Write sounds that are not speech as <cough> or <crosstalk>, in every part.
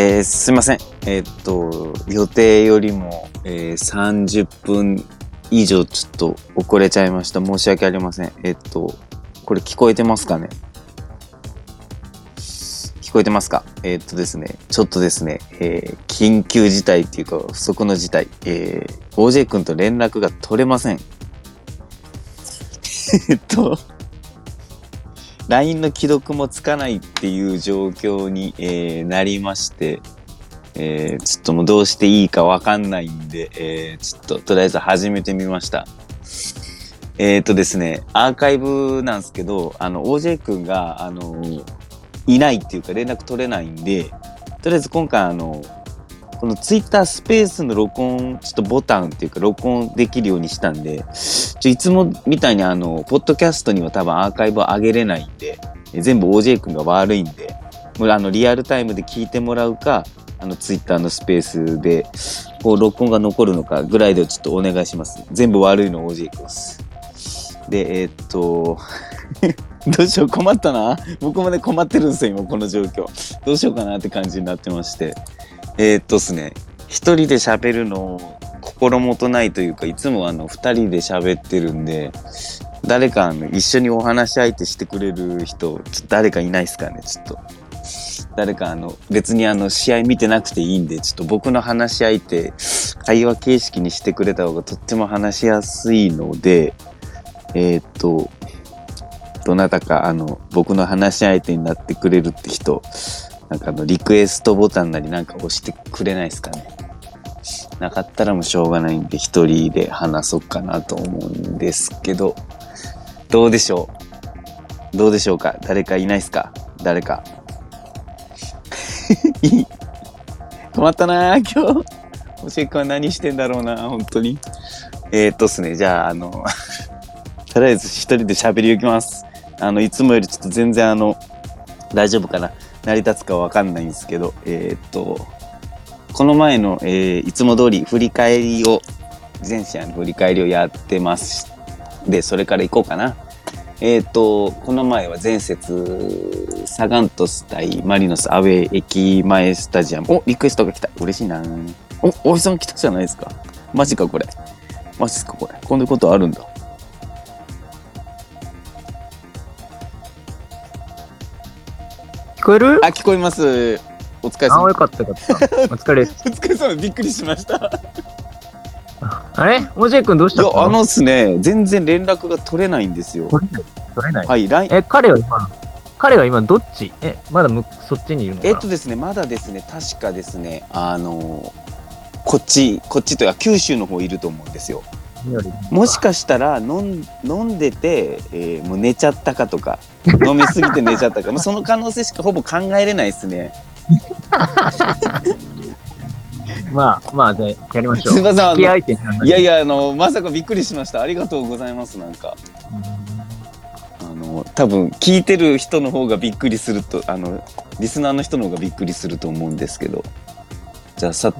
えー、すいません。えーっと、予定よりも、えー、30分以上ちょっと遅れちゃいました。申し訳ありません。えっと、これ聞こえてますかね？聞こえてますか？えっとですね、ちょっとですね、え緊急事態っていうか、不測の事態、えー、OJ 君と連絡が取れません。えっと、LINE の既読もつかないっていう状況に、えーなりまして、えーちょっともうどうしていいかわかんないんで、えーちょっととりあえず始めてみました。えっ、とですね、アーカイブなんですけど、あの、OJ 君が、あの、いないっていうか連絡取れないんで、とりあえず今回あの、この Twitter スペースの録音、ちょっとボタンっていうか録音できるようにしたんで、ちょいつもみたいにあの、ポッドキャストには多分アーカイブを上げれないんで、全部 OJ 君が悪いんで、もうあの、リアルタイムで聞いてもらうか、あの、ツイッターのスペースで、こう、録音が残るのかぐらいでちょっとお願いします。全部悪いの OJ 君です。で、えーっと、<laughs> どうしよう、困ったな。僕まで困ってるんですよ、今、この状況。どうしようかなって感じになってまして。えーっとですね、一人で喋るの、心もとないというか、いつもあの、二人で喋ってるんで、誰かあの一緒にお話し相手してくれる人、ちょっと誰かいないですかね、ちょっと。誰かあの、別にあの、試合見てなくていいんで、ちょっと僕の話し相手、会話形式にしてくれた方がとっても話しやすいので、えーっと、どなたかあの、僕の話し相手になってくれるって人、なんかあの、リクエストボタンなりなんか押してくれないですかね。なかったらもうしょうがないんで、一人で話そうかなと思うんですけど、どうでしょう？どうでしょうか？誰かいないですか？誰か。<laughs> いい困ったなー今日。おしっこは何してんだろうな本当に。えー、っとっすね、じゃあ、あの、<laughs> とりあえず一人で喋り行きます。あの、いつもよりちょっと全然あの、大丈夫かな成り立つかわかんないんですけど、えー、っと、この前の、えーいつも通り振り返りを、全試合の振り返りをやってます。で、それから行こうかな。えっ、と、この前は前節、サガン鳥栖対マリノスアウェイ駅前スタジアム。お、リクエストが来た。嬉しいなお、おじさん来たじゃないですか。マジか、これ。マジっすか、これ。こんなことあるんだ。こえる？あ、聞こえます。お疲れあ、様よ。かったよかった。<laughs> お疲れです。お疲れ様。びっくりしました。あれ？おじい君どうした？のあのっすね、全然連絡が取れないんですよ。取れない。取れない。はい、ラインえ、彼は今、彼は今どっち？え、まだむそっちにいるのかな？えっとですね、まだですね、確かですね、あのこっち、こっちというか九州の方いると思うんですよ。もしかしたら飲ん飲んでて、えーもう寝ちゃったかとか、飲みすぎて寝ちゃったか、<laughs> まあその可能性しかほぼ考えれないですね。<laughs> まあ、まあ、じゃあやりましょう。すいませんいやいや、あの、まさかびっくりしました。ありがとうございます、なんか。あの、多分聞いてる人の方がびっくりすると、あの、リスナーの人の方がびっくりすると思うんですけど。じゃあさ、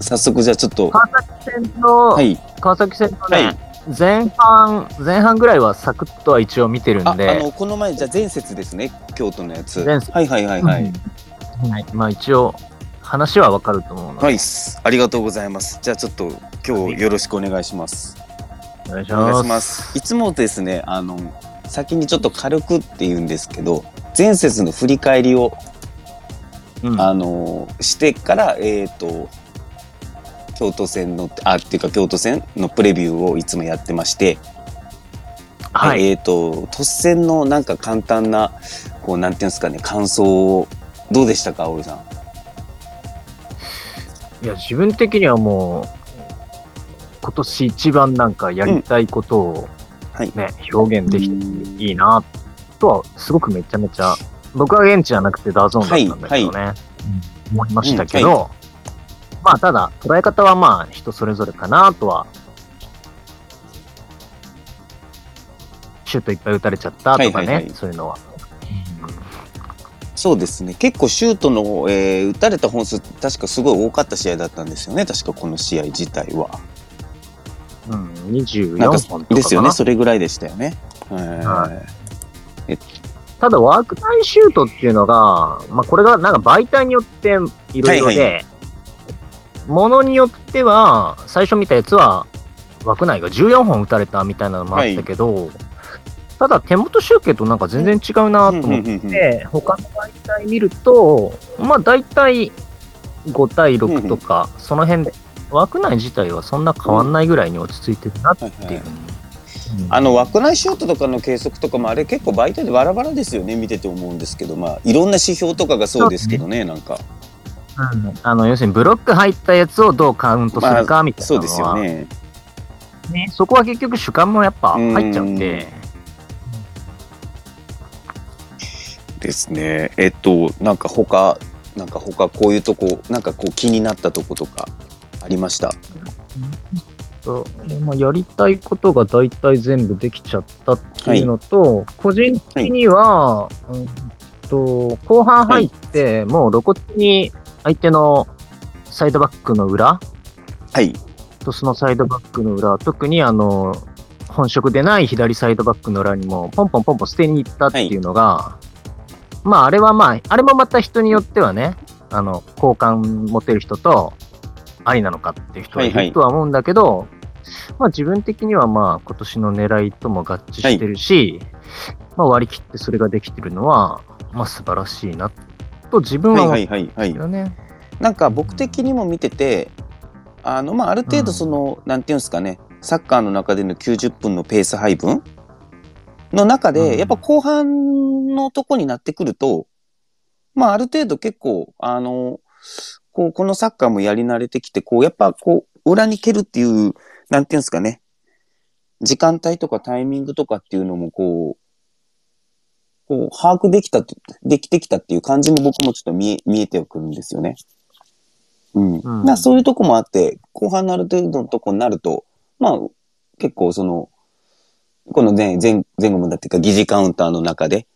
早速じゃあちょっと、川崎戦の、はい。川崎戦のね、はい前半、前半ぐらいはサクッとは一応見てるあ、あんで、の、この前、じゃあ前節ですね、京都のやつ。前節はいはいはいはい。うんはい、まあ一応、話はわかると思うので、はいありがとうございます。じゃあちょっと今日よろしくお願いします。お願いしお願いま。しますす。いつもですね、あの、先にちょっと軽くって言うんですけど、前節の振り返りを、うんあの、してから、えっ、と、京都戦の、あ、っていうか京都戦のプレビューをいつもやってまして、はい。えっ、と、鳥栖戦のなんか簡単な、こう、なんていうんですかね、感想を、どうでしたか、蒼井さん？いや、自分的にはもう、今年一番なんかやりたいことをはい。ね、表現できていいな、とは、すごくめちゃめちゃ、僕は現地じゃなくて DAZN だったんだけどね、うん思いましたけど、うんはまあ、ただ、捉え方はまあ、人それぞれかなとは、シュートいっぱい打たれちゃったとかね、はいはいはいそういうのは。そうですね。結構シュートの、えー打たれた本数、確かすごい多かった試合だったんですよね。確かこの試合自体は。うん、なん24か本。ですよね。それぐらいでしたよね。はいはえただ、ワーク内シュートっていうのが、まあ、これがなんか媒体によっていろいろで、はいはものによっては、最初見たやつは、枠内が14本打たれたみたいなのもあったけど、ただ手元集計となんか全然違うなと思って、で、他の媒体見ると、まあ大体5対6とか、その辺で、枠内自体はそんな変わんないぐらいに落ち着いてるなっていう。あの枠内シュートとかの計測とかもあれ結構媒体でバラバラですよね見てて思うんですけどまあいろんな指標とかがそうですけどねなんか。うん。あの要するにブロック入ったやつをどうカウントするかみたいなのは、そうですよね。ねそこは結局主観もやっぱ入っちゃうんで、ですね。えっとなんか他なんか他こういうとこなんかこう気になったとことかありました？そうまあ、やりたいことが大体全部できちゃったっていうのと、個人的には、うんと後半入って、もう露骨に相手のサイドバックの裏はい。とそのサイドバックの裏、特にあの本職でない左サイドバックの裏にもポンポンポンポン捨てに行ったっていうのが、まああれはまあ、あれもまた人によってはね、あの好感持てる人と、ありなのかっていう人はいはいはいるとは思うんだけど、まあ自分的にはまあ今年の狙いとも合致してるし、まあ割り切ってそれができてるのは、まあ素晴らしいなと自分は思ってはいはいはい。はいるよね。なんか僕的にも見ててあのまあある程度その、なんていうんですかねサッカーの中での90分のペース配分の中で、うん。やっぱ後半のとこになってくるとまあある程度結構あのこうこのサッカーもやり慣れてきてこうやっぱこう裏に蹴るっていうなんていうんですかね時間帯とかタイミングとかっていうのもこうこう把握できたとできてきたっていう感じも僕もちょっと見え見えてくるんですよね。うん。うんまあそういうとこもあって、後半のある程度のとこになると、まあ結構その、この前、前、前後もだっていうか疑似カウンターの中で、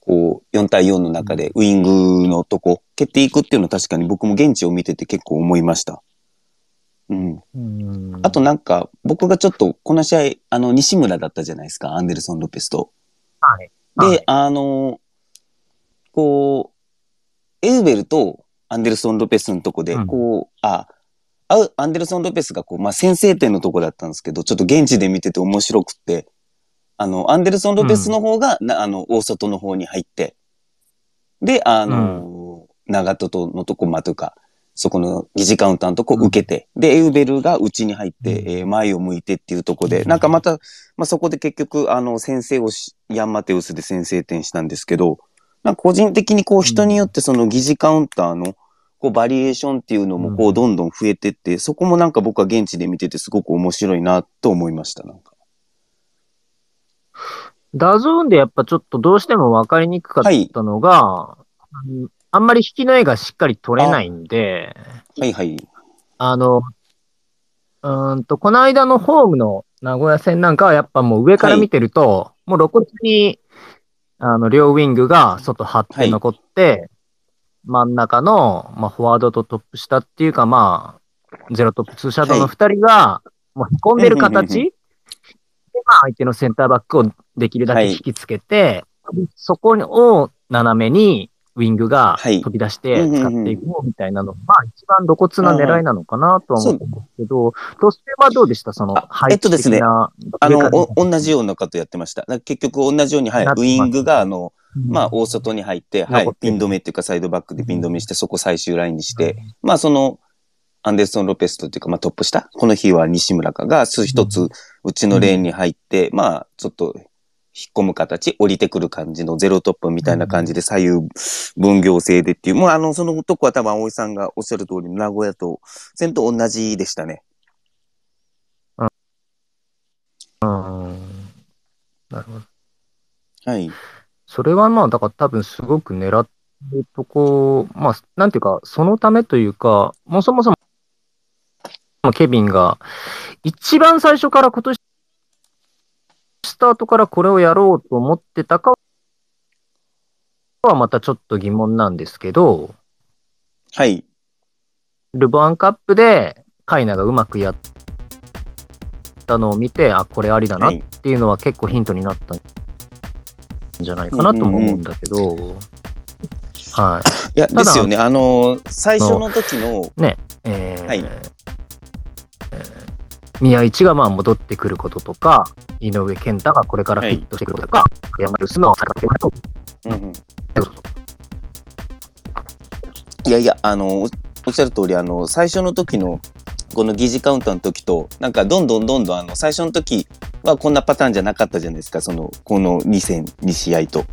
こう4対4の中でウイングのとこ蹴っていくっていうのは確かに僕も現地を見てて結構思いました。うん。うん。あとなんか僕がちょっとこの試合、あの西村だったじゃないですか、アンデルソン・ロペスと。はい。で、はい。あの、こう、エウベルとアンデルソン・ロペスのとこで、うんこう、あ、あアンデルソン・ロペスがこう、まあ、先制点のとこだったんですけど、ちょっと現地で見てて面白くって、あの、アンデルソン・ロペスの方が、なあの、大外の方に入って、で、あの、長門とのとこ、まあ、というか、そこの疑似カウンターのとこ受けて、で、エウベルが内に入って、うん。えー前を向いてっていうとこで、なんかまた、まあ、そこで結局、あの、先制をし、ヤンマテウスで先制点したんですけど、なんか個人的にこう人によってその疑似カウンターの、こうバリエーションっていうのもこううんどんどん増えてって、そこもなんか僕は現地で見ててすごく面白いなと思いました、なんか。 DAZN でやっぱちょっとどうしても分かりにくかったのが、うんあんまり引きの絵がしっかり撮れないんで、はいはい。あの、うーんと、この間のホームの名古屋戦なんかはやっぱもう上から見てると、もう露骨に、あの、両ウィングが外張って残って、真ん中の、まあ、フォワードとトップ下っていうか、まあ、ゼロトップツーシャドウの二人が、もう引っ込んでる形、で、まあ、相手のセンターバックをできるだけ引きつけて、そこを斜めにウィングがはい。飛び出してうんうんうん。使っていくみたいなの、まあ一番露骨な狙いなのかなとは思うんですけど、トスペはどうでした？そのあ配置えっとですね。あの、同じようなことやってました。結局同じように、はい、ウイングが、あの、うん。まあ、大外に入って、はい残っ、てる。ピン止めっていうかサイドバックでピン止めして、そこ最終ラインにして、まあ、その、アンデルソン・ロペスとっていうか、まあ、トップ下？この日は西村かが、一つ、うちのレーンに入って、まあ、ちょっと、引っ込む形、降りてくる感じのゼロトップみたいな感じで左右分業制でっていう、もうあの、そのとこは多分葵さんがおっしゃる通り、名古屋と、戦と同じでしたね。うんなるほど。はい。それはまあ、だから多分すごく狙ってるとこ、まあ、なんていうか、そのためというか、もうそもそも、ケビンが、一番最初から今年、スタートからこれをやろうと思ってたかはまたちょっと疑問なんですけど、はい。ルヴァンカップでカイナがうまくやったのを見て、あ、これありだなっはい。ていうのは結構ヒントになったんじゃないかなとも思うんだけど、はいや、ですよね。あの、最初の時の、ね、えーはいえー宮市がまあ戻ってくることとか、井上健太がこれからフィットしてくることとか、山田の坂手とうんうんいやいや、あの、おっしゃる通り、あの、最初の時の、この疑似カウンターの時と、なんかどんどんどんどん、あの、最初の時はこんなパターンじゃなかったじゃないですか、その、この2戦、2試合と。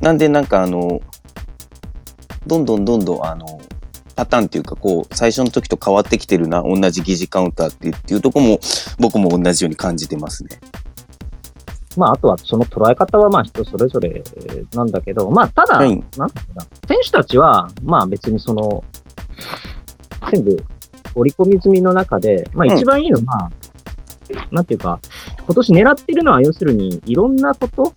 なんで、なんかあの、どんどんどんどん、あの、パターンっていうか、こう、最初の時と変わってきてるな、同じ疑似カウンターっていうとこも、僕も同じように感じてますね。まあ、あとはその捉え方はまあ人それぞれなんだけど、まあ、ただ、はいなんていうかな選手たちは、まあ別にその、全部織り込み済みの中で、まあうん一番いいのは、なんていうか、今年狙ってるのは要するにいろんなこと、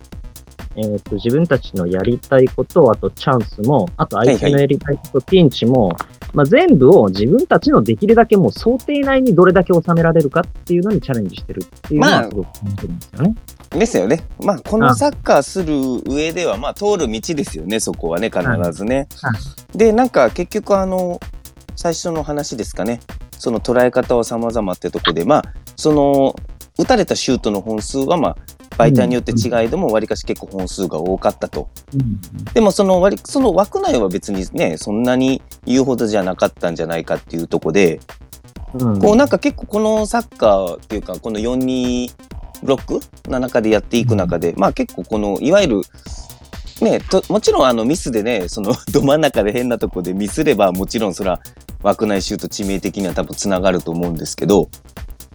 えっ、と、自分たちのやりたいこと、あとチャンスも、あと相手のやりたいこと、ピンチも、まあ全部を自分たちのできるだけもう想定内にどれだけ収められるかっていうのにチャレンジしてるっていうのまあはすごく感じるんですよね。ですよね。まあ、このサッカーする上では、まあ、通る道ですよね、そこはね、必ずね。はで、なんか、結局、あの、最初の話ですかね。その捉え方は様々ってとこで、まあ、その、打たれたシュートの本数は、まあ、媒体によって違いでも、わりかし結構本数が多かったと。でも、その割り、その枠内は別にね、そんなに言うほどじゃなかったんじゃないかっていうとこで、うん。こうなんか結構このサッカーっていうかこの4-2ブロックの中でやっていく中で、まあ結構このいわゆるねともちろんあのミスでねその <laughs> ど真ん中で変なとこでミスればもちろんそれは枠内シュート致命的には多分つながると思うんですけど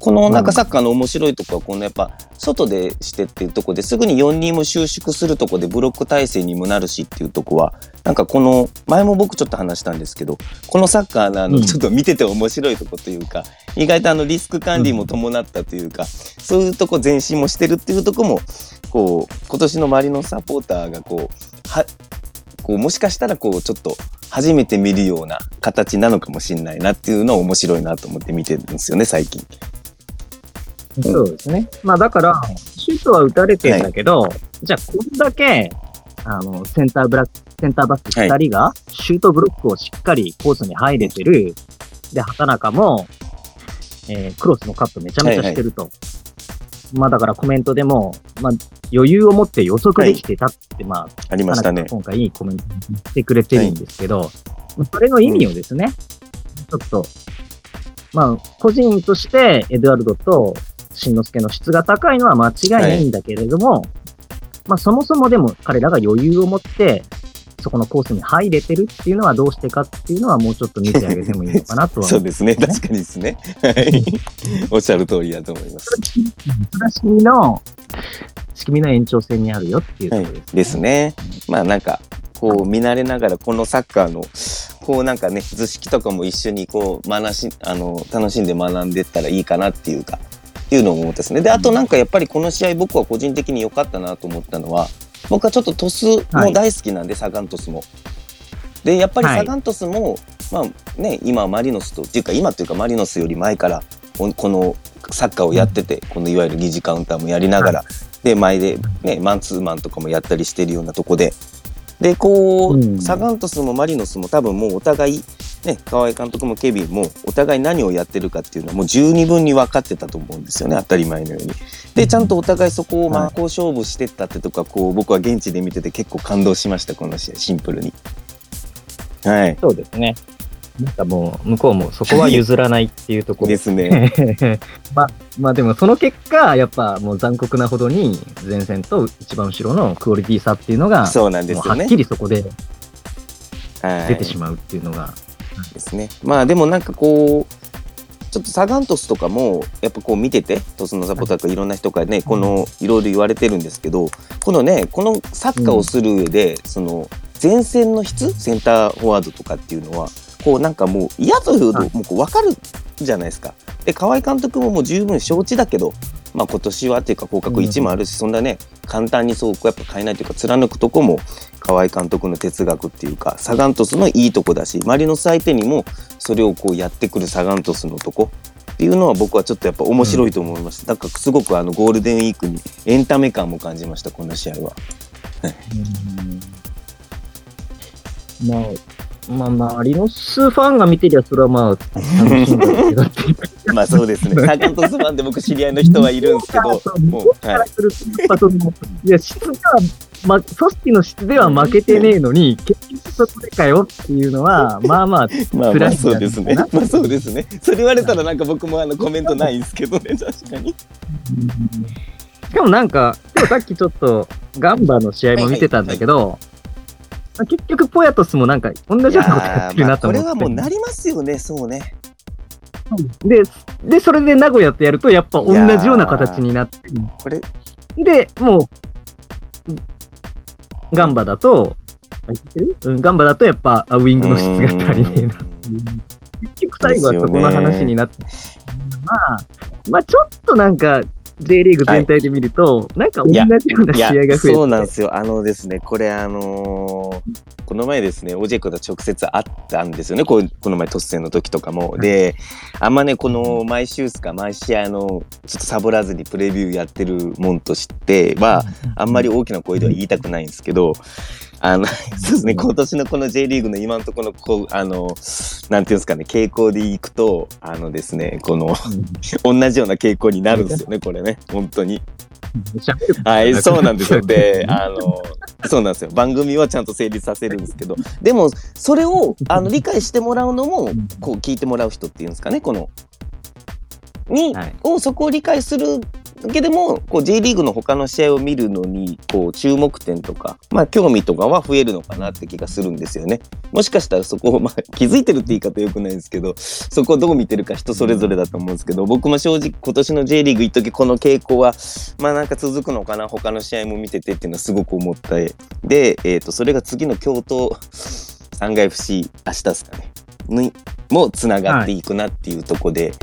このなんかサッカーの面白いとこはこのやっぱ外でしてっていうとこですぐに4-2も収縮するとこでブロック体制にもなるしっていうとこはなんかこの前も僕ちょっと話したんですけどこのサッカーのあのうんちょっと見てて面白いとこというか、意外とあのリスク管理も伴ったというか、そういうとこ前進もしてるっていうとこもこう今年の周りのサポーターがこうはこうもしかしたらこうちょっと初めて見るような形なのかもしれないなっていうのは面白いなと思って見てるんですよね最近。そうですね。まあだから、シュートは打たれてんだけど、じゃあこんだけ、あの、センターブラック、センターバック2人が、シュートブロックをしっかりコースに入れてる。で、畑中も、えークロスのカットめちゃめちゃしてると。まあだからコメントでも、まあ余裕を持って予測できてたって、まあ、ありましたね。今回いいコメントしてくれてるんですけど、それの意味をですね、ちょっと、まあ、個人としてエドワルドと新之助の質が高いのは間違いないんだけれども、まあ、そもそもでも彼らが余裕を持って、そこのコースに入れてるっていうのはどうしてかっていうのはもうちょっと見てあげてもいいのかなとは。<laughs> そうですね。確かにですね。はい。<laughs> おっしゃる通りだと思います。仕組みの、仕組みの延長線にあるよっていうところです、ね。ですね。まあなんかこう見慣れながらこのサッカーのこうなんかね図式とかも一緒にこう学しあの楽しんで学んでったらいいかなっていうかっていうのを思ったですね。であとなんかやっぱりこの試合僕は個人的に良かったなと思ったのは僕はちょっとトスも大好きなんで、サガントスも。でやっぱりはい。サガントスも、まあね今マリノスとっていうか今っていうかマリノスより前からここのサッカーをやってて、このいわゆる疑似カウンターもやりながら、で前でねマンツーマンとかもやったりしてるようなとこで。でこう、うん。サガントスもマリノスも多分もうお互いね河合監督もケビンもお互い何をやってるかっていうのはもう十二分に分かってたと思うんですよね当たり前のように。でちゃんとお互いそこを真っ向勝負してったってとかこう僕は現地で見てて結構感動しましたこの試合シンプルに。はいそうですね。なんかもう、向こうもそこは譲らないっていうところですね。<laughs> まあ、まあでもその結果、やっぱもう残酷なほどに前線と一番後ろのクオリティ差っていうのが、そうなんですよねはっき。りそこではい出てしまうっていうのが、ですね。まあでもなんかこうちょっとサガントスとかもやっぱこう見ててトスのサポーターとかい。ろんな人がねこのいろいろ言われてるんですけどこのねこのサッカーをする上で、その前線の質センターフォワードとかっていうのはこうなんかもう嫌というとはい。もうこう分かるじゃないですか。で河合監督ももう十分承知だけど、まあ、今年はっていうか降格1もあるし、そんなね簡単にそうこうやっぱ変えないというか貫くとこも河合監督の哲学っていうかサガントスのいいとこだしマリノス相手にもそれをこうやってくるサガントスのとこっていうのは僕はちょっとやっぱ面白いと思いました。だからすごくあのゴールデンウィークにエンタメ感も感じました、この試合は。まあ、まあ、周りの数ファンが見てりゃ、それはまあ、楽しいんだけど <laughs> まあそうですね。サカントスファンで僕知り合いの人はいるんですけど、もう、はい。いや、質では、ま、組織の質では負けてねえのに、結局そこでかよっていうのは、まあまあ、まあまあそうですね。まあそうですね。それ言われたらなんか僕もあのコメントないんですけどね、確かに。しかもなんか、今日さっきちょっと、ガンバの試合も見てたんだけど、結局、ポヤトスもなんか、同じようなことやってるまあこれなと思って。はもうなりますよね、そうね。で、で、それで名古屋とやると、やっぱ同じような形になって、これ、で、もう、ガンバだと、うん、ガンバだとやっぱあウイングの質が足りねえな。結局最後はそこの話になって、まあ、まあちょっとなんか、J リーグ全体で見ると、なんか同じようない試や合が増えて、そうなんですよ。あのですね、これあのーこの前ですね、オジェクと直接会ったんですよね、こうこの前突然の時とかも。で、あんまね、この毎週すか毎試合の、ちょっとサボらずにプレビューやってるもんとしては、あんまり大きな声では言いたくないんですけど、あの、そうですね、今年のこの J リーグの今のところの、こう、あの、なんていうんですかね、傾向でいくと、あのですね、この、同じような傾向になるんですよね、これね、本当に。はい、そうなんですよ。で、<laughs> あの、そうなんですよ。番組はちゃんと成立させるんですけど、でも、それを、あの、理解してもらうのも、こう、聞いてもらう人っていうんですかね、この、に、はい。を、そこを理解するだけでも、こう、J リーグの他の試合を見るのに、こう、注目点とか、まあ、興味とかは増えるのかなって気がするんですよね。もしかしたらそこを、まあ、<laughs> 気づいてるって言い方よくないんですけど、そこをどう見てるか人それぞれだと思うんですけど、僕も正直今年の J リーグ一時この傾向は、まあなんか続くのかな、他の試合も見ててっていうのはすごく思った。で、えっ、と、それが次の京都3階 FC、明日ですかね、にもつながっていくなっていうとこで、